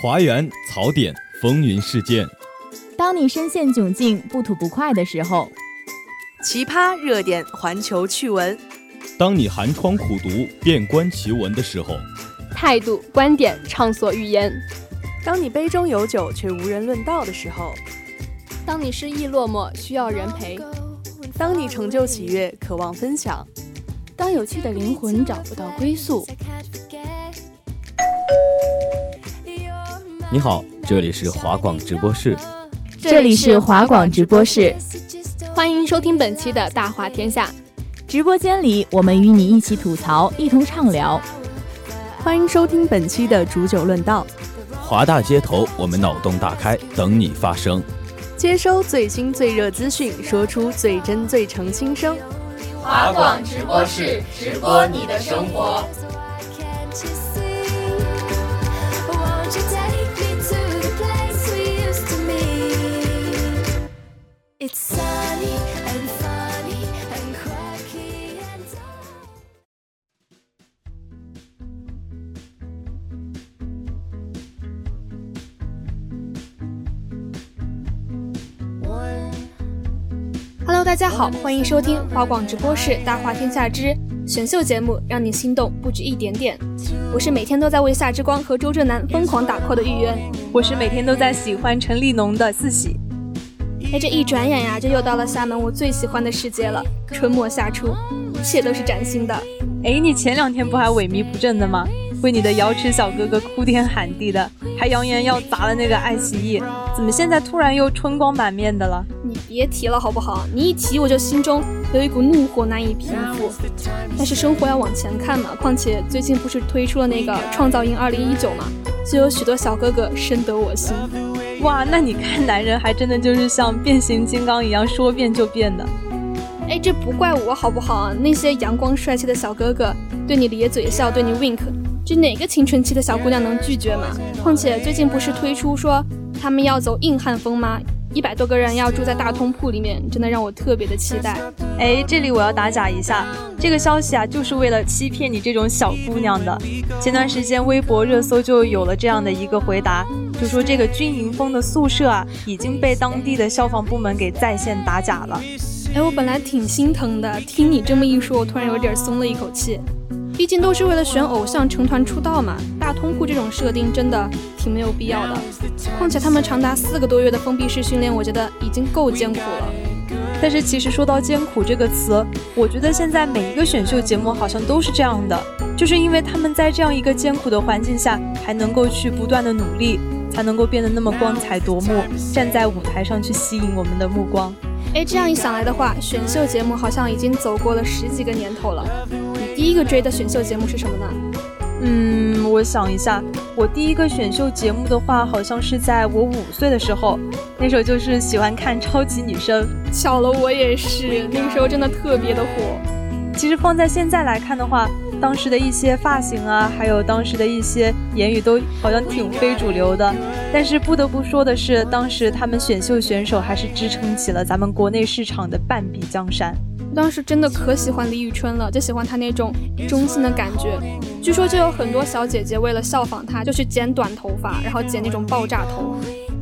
华园槽点，风云事件。当你深陷窘境、不吐不快的时候，奇葩热点，环球趣闻。当你寒窗苦读、遍观奇闻的时候，态度、观点畅所欲言。当你杯中有酒却无人论道的时候，当你失意落寞需要人陪，当你成就喜悦渴望分享，当有趣的灵魂找不到归宿。你好，这里是华广直播室，这里是华广直播室，欢迎收听本期的大话天下。直播间里，我们与你一起吐槽，一同畅聊。欢迎收听本期的煮酒论道。华大街头，我们脑洞大开，等你发声。接收最新最热资讯，说出最真最诚心声。华广直播室，直播你的生活。好，欢迎收听华广直播室《大话天下之选秀节目》，让你心动不止一点点。我是每天都在为夏之光和周震南疯狂打 call 的玉渊，我是每天都在喜欢陈立农的四喜。哎，这一转眼呀，就又到了厦门我最喜欢的时节了，春末夏初，一切都是崭新的。哎，你前两天不还萎靡不振的吗？为你的瑶池小哥哥哭天喊地的，还扬言要砸了那个爱奇艺，怎么现在突然又春光满面的了？你别提了好不好？你一提我就心中有一股怒火难以平复。但是生活要往前看嘛，况且最近不是推出了那个创造营2019嘛，就有许多小哥哥深得我心。哇，那你看男人还真的就是像变形金刚一样说变就变的。哎，这不怪我好不好？那些阳光帅气的小哥哥对你咧嘴笑，对你 wink。这哪个青春期的小姑娘能拒绝嘛？况且最近不是推出说他们要走硬汉风吗？一百多个人要住在大通铺里面，真的让我特别的期待。哎，这里我要打假一下，这个消息啊，就是为了欺骗你这种小姑娘的。前段时间微博热搜就有了这样的一个回答，就说这个军营风的宿舍啊，已经被当地的消防部门给在线打假了。哎，我本来挺心疼的，听你这么一说，我突然有点松了一口气。毕竟都是为了选偶像成团出道嘛，大通铺这种设定真的挺没有必要的。况且他们长达四个多月的封闭式训练，我觉得已经够艰苦了。但是其实说到艰苦这个词，我觉得现在每一个选秀节目好像都是这样的，就是因为他们在这样一个艰苦的环境下，还能够去不断的努力，才能够变得那么光彩夺目，站在舞台上去吸引我们的目光。哎，这样一想来的话，选秀节目好像已经走过了十几个年头了。第一个追的选秀节目是什么呢？嗯，我想一下，我第一个选秀节目的话，好像是在我五岁的时候，那时候就是喜欢看超级女声。巧了，我也是，那个时候真的特别的火。其实放在现在来看的话，当时的一些发型啊，还有当时的一些言语都好像挺非主流的。但是不得不说的是，当时他们选秀选手还是支撑起了咱们国内市场的半壁江山。当时真的可喜欢李宇春了，就喜欢她那种中性的感觉。据说就有很多小姐姐为了效仿她，就去剪短头发，然后剪那种爆炸头。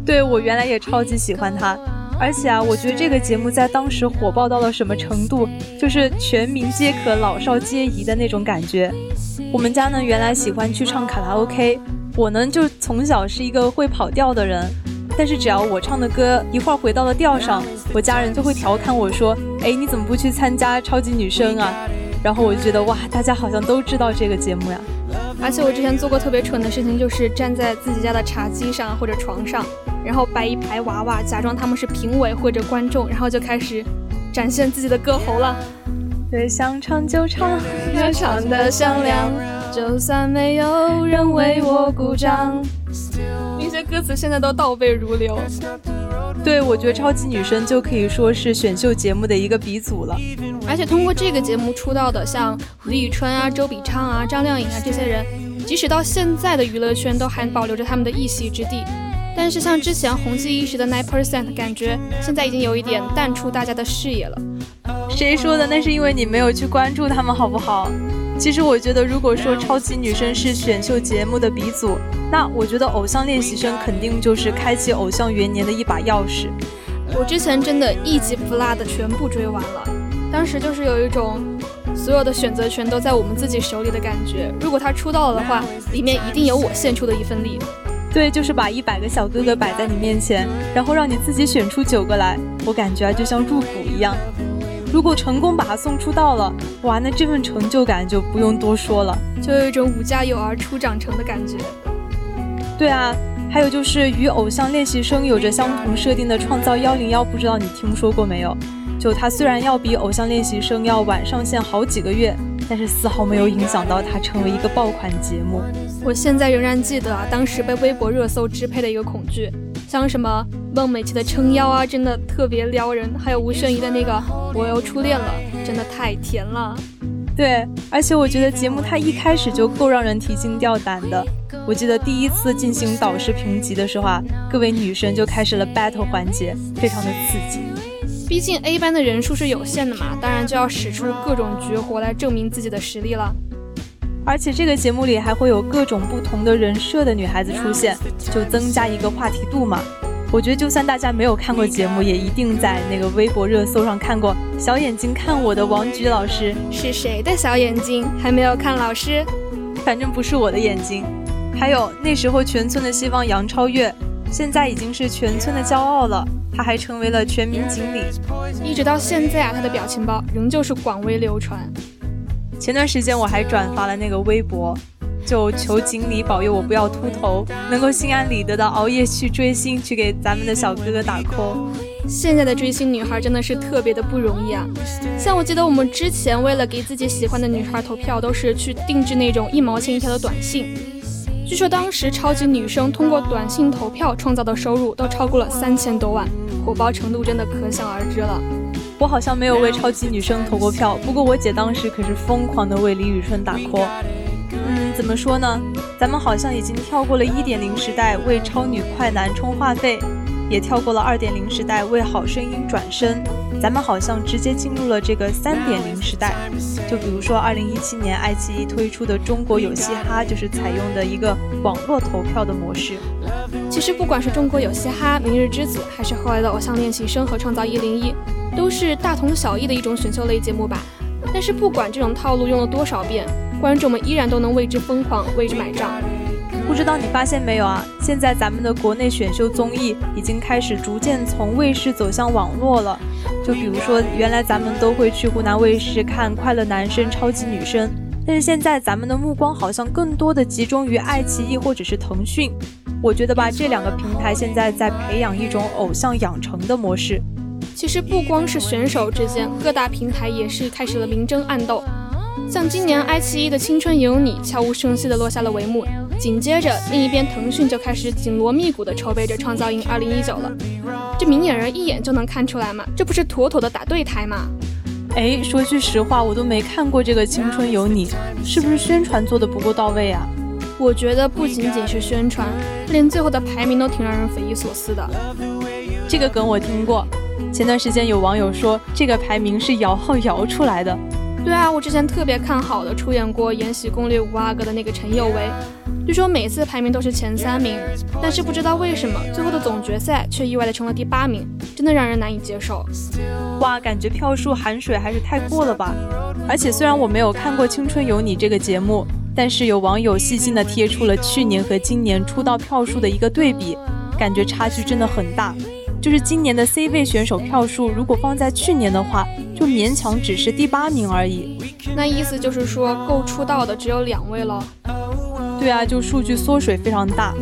对我原来也超级喜欢她，而且啊，我觉得这个节目在当时火爆到了什么程度，就是全民皆可，老少皆宜的那种感觉。我们家呢原来喜欢去唱卡拉 OK，我呢就从小是一个会跑调的人。但是只要我唱的歌一会儿回到了调上，我家人就会调侃我说：“哎，你怎么不去参加超级女声啊？”然后我就觉得哇，大家好像都知道这个节目呀。而且我之前做过特别蠢的事情，就是站在自己家的茶几上或者床上，然后摆一排娃娃，假装他们是评委或者观众，然后就开始展现自己的歌喉了。对，想唱就唱，要唱的响亮，就算没有人为我鼓掌。歌词现在都倒背如流。对，我觉得超级女声就可以说是选秀节目的一个鼻祖了。而且通过这个节目出道的，像李宇春啊、周笔畅啊、张靓颖啊这些人，即使到现在的娱乐圈都还保留着他们的一席之地。但是像之前红极一时的 Nine Percent，感觉现在已经有一点淡出大家的视野了。谁说的？那是因为你没有去关注他们，好不好？其实我觉得，如果说超级女声是选秀节目的鼻祖，那我觉得偶像练习生肯定就是开启偶像元年的一把钥匙。我之前真的一集不落的全部追完了，当时就是有一种所有的选择权都在我们自己手里的感觉。如果他出道了的话，里面一定有我献出的一份力。对，就是把一百个小哥哥摆在你面前，然后让你自己选出九个来，我感觉啊就像入股一样。如果成功把他送出道了，哇，那这份成就感就不用多说了，就有一种五家有儿初长成的感觉。对啊，还有就是与偶像练习生有着相同设定的创造幺零幺，不知道你听说过没有？就它虽然要比偶像练习生要晚上线好几个月，但是丝毫没有影响到它成为一个爆款节目。我现在仍然记得啊，当时被微博热搜支配的一个恐惧。像什么孟美岐的撑腰啊，真的特别撩人；还有吴宣仪的那个我又初恋了，真的太甜了。对，而且我觉得节目它一开始就够让人提心吊胆的。我记得第一次进行导师评级的时候啊，各位女生就开始了 battle 环节，非常的刺激。毕竟 A 班的人数是有限的嘛，当然就要使出各种绝活来证明自己的实力了。而且这个节目里还会有各种不同的人设的女孩子出现，就增加一个话题度嘛。我觉得就算大家没有看过节目，也一定在那个微博热搜上看过“小眼睛看我的王菊老师”是谁的小眼睛？还没有看老师？反正不是我的眼睛。还有那时候全村的希望杨超越，现在已经是全村的骄傲了。他还成为了全民锦鲤，一直到现在啊，他的表情包仍旧是广为流传。前段时间我还转发了那个微博，就求锦鲤保佑我不要秃头，能够心安理得的熬夜去追星，去给咱们的小哥哥打 call。现在的追星女孩真的是特别的不容易啊！像我记得我们之前为了给自己喜欢的女孩投票，都是去定制那种一毛钱一条的短信。据说当时超级女生通过短信投票创造的收入都超过了三千多万，火爆程度真的可想而知了。我好像没有为超级女生投过票，不过我姐当时可是疯狂的为李宇春打 call。嗯，怎么说呢？咱们好像已经跳过了一点零时代为超女快男充话费，也跳过了二点零时代为好声音转身，咱们好像直接进入了这个三点零时代。就比如说二零一七年爱奇艺推出的中国有嘻哈，就是采用的一个网络投票的模式。其实不管是中国有嘻哈、明日之子，还是后来的偶像练习生和创造一零一。都是大同小异的一种选秀类节目吧，但是不管这种套路用了多少遍，观众们依然都能为之疯狂，为之买账。不知道你发现没有啊？现在咱们的国内选秀综艺已经开始逐渐从卫视走向网络了。就比如说，原来咱们都会去湖南卫视看《快乐男生》《超级女声》，但是现在咱们的目光好像更多的集中于爱奇艺或者是腾讯。我觉得吧，这两个平台现在在培养一种偶像养成的模式。其实不光是选手之间，各大平台也是开始了明争暗斗。像今年爱奇艺的《青春有你》悄无声息地落下了帷幕，紧接着另一边腾讯就开始紧锣密鼓地筹备着《创造营2019》了。这明眼人一眼就能看出来嘛，这不是妥妥的打对台吗？哎，说句实话，我都没看过这个《青春有你》，是不是宣传做的不够到位啊？我觉得不仅仅是宣传，连最后的排名都挺让人匪夷所思的。这个梗我听过。前段时间有网友说，这个排名是摇号摇出来的。对啊，我之前特别看好的出演过《延禧攻略》五阿哥的那个陈有为，据说每次排名都是前三名，但是不知道为什么最后的总决赛却意外的成了第八名，真的让人难以接受。哇，感觉票数含水还是太过了吧？而且虽然我没有看过《青春有你》这个节目，但是有网友细心的贴出了去年和今年出道票数的一个对比，感觉差距真的很大。就是今年的 C 位选手票数，如果放在去年的话，就勉强只是第八名而已。那意思就是说，够出道的只有两位了。对啊，就数据缩水非常大。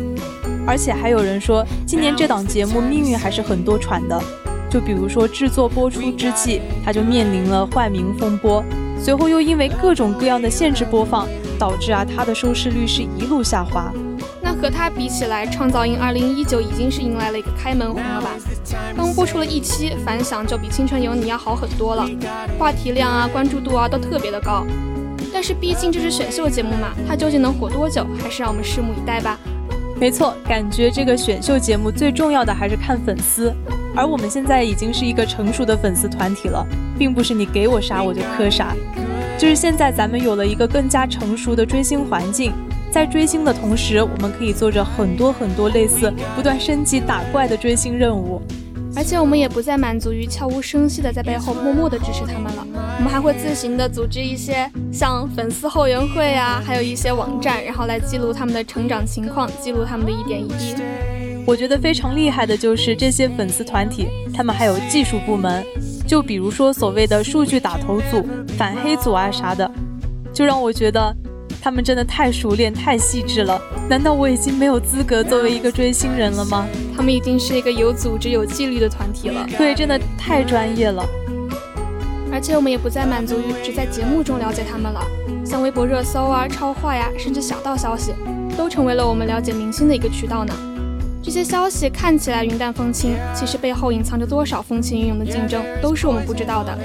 而且还有人说，今年这档节目命运还是很多舛的。就比如说制作播出之际，他就面临了换名风波，随后又因为各种各样的限制播放，导致啊他的收视率是一路下滑。那和它比起来，《创造营2019》已经是迎来了一个开门红了吧？刚播出了一期，反响就比《青春有你》要好很多了，话题量啊、关注度啊都特别的高。但是毕竟这是选秀节目嘛，它究竟能火多久，还是让我们拭目以待吧。没错，感觉这个选秀节目最重要的还是看粉丝，而我们现在已经是一个成熟的粉丝团体了，并不是你给我啥我就磕啥。就是现在咱们有了一个更加成熟的追星环境，在追星的同时，我们可以做着很多很多类似不断升级打怪的追星任务。而且我们也不再满足于悄无声息的在背后默默的支持他们了，我们还会自行的组织一些像粉丝后援会啊，还有一些网站，然后来记录他们的成长情况，记录他们的一点一滴。我觉得非常厉害的就是这些粉丝团体，他们还有技术部门，就比如说所谓的数据打头组、反黑组啊啥的，就让我觉得他们真的太熟练、太细致了。难道我已经没有资格作为一个追星人了吗？他们已经是一个有组织、有纪律的团体了。对，真的太专业了。而且我们也不再满足于只在节目中了解他们了，像微博热搜啊、超话呀，甚至小道消息，都成为了我们了解明星的一个渠道呢。这些消息看起来云淡风轻，其实背后隐藏着多少风起云涌的竞争，都是我们不知道的。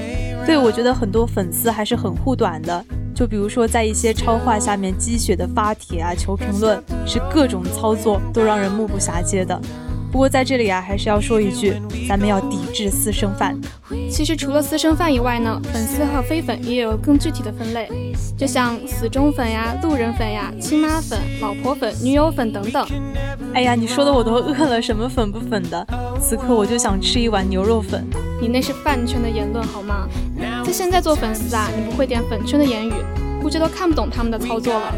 对，我觉得很多粉丝还是很护短的，就比如说在一些超话下面积雪的发帖啊、求评论，是各种操作都让人目不暇接的。不过在这里啊，还是要说一句，咱们要抵制私生饭。其实除了私生饭以外呢，粉丝和非粉也有更具体的分类，就像死忠粉呀、路人粉呀、亲妈粉、老婆粉、女友粉等等。哎呀，你说的我都饿了，什么粉不粉的？此刻我就想吃一碗牛肉粉。你那是饭圈的言论好吗？在现在做粉丝啊，你不会点粉圈的言语，估计都看不懂他们的操作了。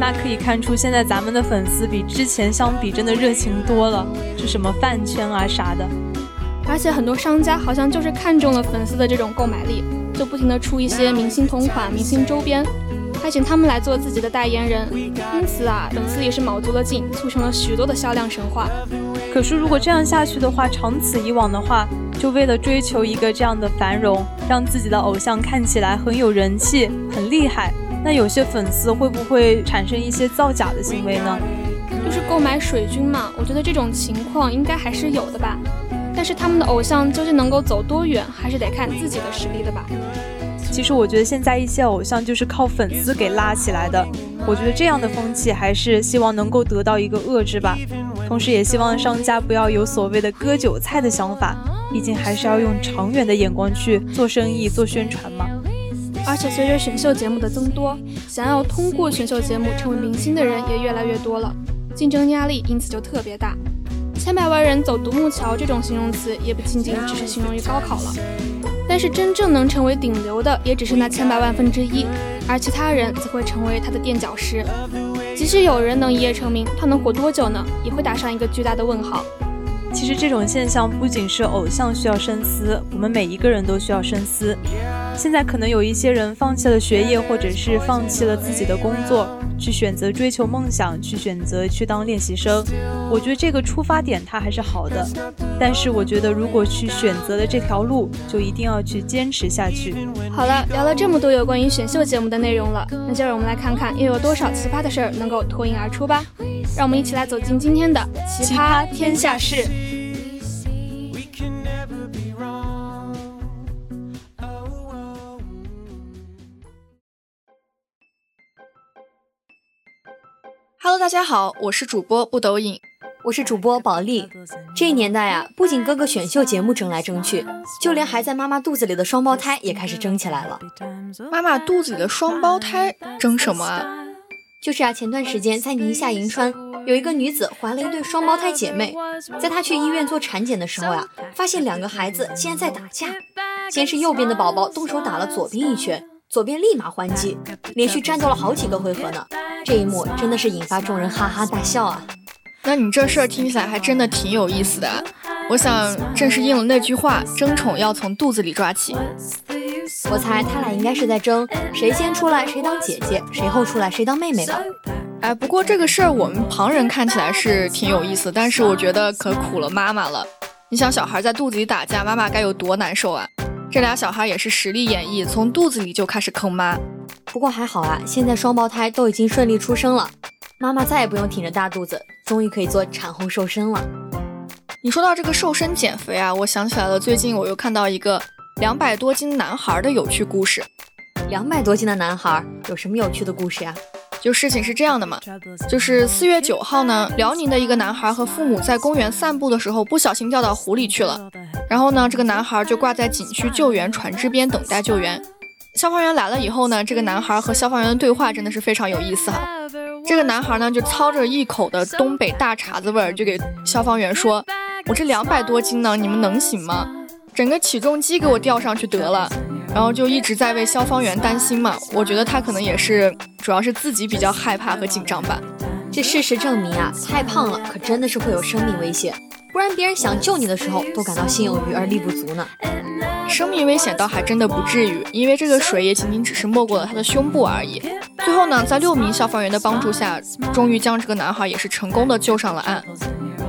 那可以看出，现在咱们的粉丝比之前相比，真的热情多了，是什么饭圈啊啥的。而且很多商家好像就是看中了粉丝的这种购买力，就不停的出一些明星同款、明星周边，还请他们来做自己的代言人。因此啊，粉丝也是卯足了劲，促成了许多的销量神话。可是如果这样下去的话，长此以往的话，就为了追求一个这样的繁荣，让自己的偶像看起来很有人气、很厉害。那有些粉丝会不会产生一些造假的行为呢？就是购买水军嘛，我觉得这种情况应该还是有的吧。但是他们的偶像究竟能够走多远，还是得看自己的实力的吧。其实我觉得现在一些偶像就是靠粉丝给拉起来的，我觉得这样的风气还是希望能够得到一个遏制吧。同时也希望商家不要有所谓的割韭菜的想法，毕竟还是要用长远的眼光去做生意、做宣传嘛。而且随着选秀节目的增多，想要通过选秀节目成为明星的人也越来越多了，竞争压力因此就特别大。千百万人走独木桥这种形容词也不仅仅只是形容于高考了。但是真正能成为顶流的也只是那千百万分之一，而其他人则会成为他的垫脚石。即使有人能一夜成名，他能活多久呢？也会打上一个巨大的问号。其实这种现象不仅是偶像需要深思，我们每一个人都需要深思。现在可能有一些人放弃了学业，或者是放弃了自己的工作，去选择追求梦想，去选择去当练习生。我觉得这个出发点它还是好的，但是我觉得如果去选择了这条路，就一定要去坚持下去。好了，聊了这么多有关于选秀节目的内容了，那就让我们来看看又有多少奇葩的事儿能够脱颖而出吧。让我们一起来走进今天的奇葩天下事。大家好，我是主播不抖影，我是主播宝莉。这一年代啊，不仅各个选秀节目争来争去，就连还在妈妈肚子里的双胞胎也开始争起来了。妈妈肚子里的双胞胎争什么啊？就是啊，前段时间在宁夏银川有一个女子怀了一对双胞胎姐妹，在她去医院做产检的时候呀，发现两个孩子竟然在打架。先是右边的宝宝动手打了左边一拳，左边立马还击，连续战斗了好几个回合呢。这一幕真的是引发众人哈哈大笑啊！那你这事儿听起来还真的挺有意思的。我想正是应了那句话，争宠要从肚子里抓起。我猜他俩应该是在争谁先出来谁当姐姐，谁后出来谁当妹妹吧。哎，不过这个事儿我们旁人看起来是挺有意思，但是我觉得可苦了妈妈了。你想小孩在肚子里打架，妈妈该有多难受啊？这俩小孩也是实力演绎，从肚子里就开始坑妈。不过还好啊，现在双胞胎都已经顺利出生了，妈妈再也不用挺着大肚子，终于可以做产后瘦身了。你说到这个瘦身减肥啊，我想起来了，最近我又看到一个两百多斤男孩的有趣故事。两百多斤的男孩有什么有趣的故事呀？就事情是这样的嘛，就是四月九号呢，辽宁的一个男孩和父母在公园散步的时候，不小心掉到湖里去了。然后呢，这个男孩就挂在景区救援船只边等待救援。消防员来了以后呢，这个男孩和消防员的对话真的是非常有意思哈。这个男孩呢，就操着一口的东北大碴子味儿，就给消防员说：“我这两百多斤呢，你们能行吗？整个起重机给我吊上去得了。”然后就一直在为消防员担心嘛。我觉得他可能也是，主要是自己比较害怕和紧张吧。这事实证明啊，太胖了可真的是会有生命危险，不然别人想救你的时候都感到心有余而力不足呢。生命危险倒还真的不至于，因为这个水也仅仅只是没过了他的胸部而已。最后呢，在六名消防员的帮助下，终于将这个男孩也是成功的救上了岸。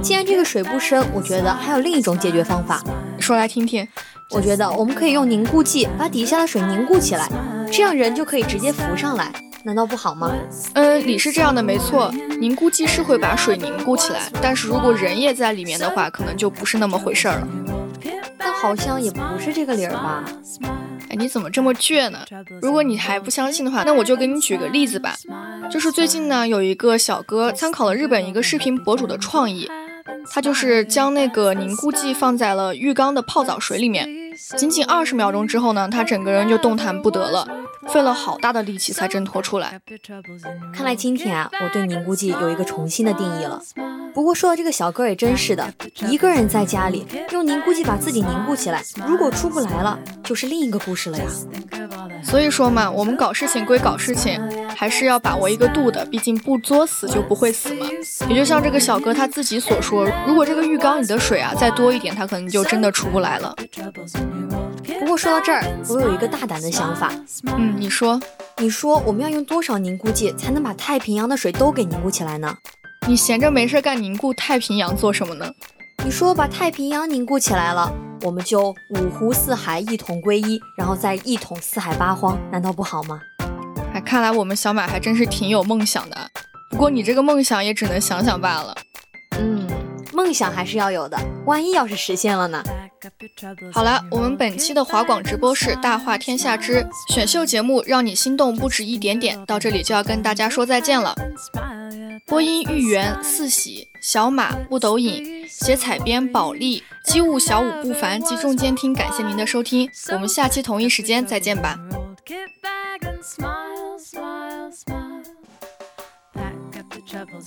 既然这个水不深，我觉得还有另一种解决方法，说来听听。我觉得我们可以用凝固剂把底下的水凝固起来，这样人就可以直接浮上来，难道不好吗？嗯，理是这样的，没错，凝固剂是会把水凝固起来，但是如果人也在里面的话，可能就不是那么回事儿了。但好像也不是这个理儿吧？哎，你怎么这么倔呢？如果你还不相信的话，那我就给你举个例子吧。就是最近呢，有一个小哥参考了日本一个视频博主的创意，他就是将那个凝固剂放在了浴缸的泡澡水里面，仅仅二十秒钟之后呢，他整个人就动弹不得了，费了好大的力气才挣脱出来。看来今天啊，我对凝固剂有一个重新的定义了。不过说到这个小哥也真是的，一个人在家里用凝固剂把自己凝固起来，如果出不来了，就是另一个故事了呀。所以说嘛，我们搞事情归搞事情，还是要把握一个度的，毕竟不作死就不会死嘛。也就像这个小哥他自己所说，如果这个浴缸里的水啊再多一点，他可能就真的出不来了。不过说到这儿，我有一个大胆的想法，嗯，你说，你说我们要用多少凝固剂才能把太平洋的水都给凝固起来呢？你闲着没事干凝固太平洋做什么呢？你说把太平洋凝固起来了，我们就五湖四海一统归一，然后再一统四海八荒，难道不好吗？哎，看来我们小马还真是挺有梦想的。不过你这个梦想也只能想想罢了。嗯，梦想还是要有的，万一要是实现了呢？好了，我们本期的华广直播室《大话天下之选秀节目》，让你心动不止一点点，到这里就要跟大家说再见了。播音玉圆、四喜、小马、不抖影，写采编保利，机务小五不凡，及众监听，感谢您的收听，我们下期同一时间再见吧。troubles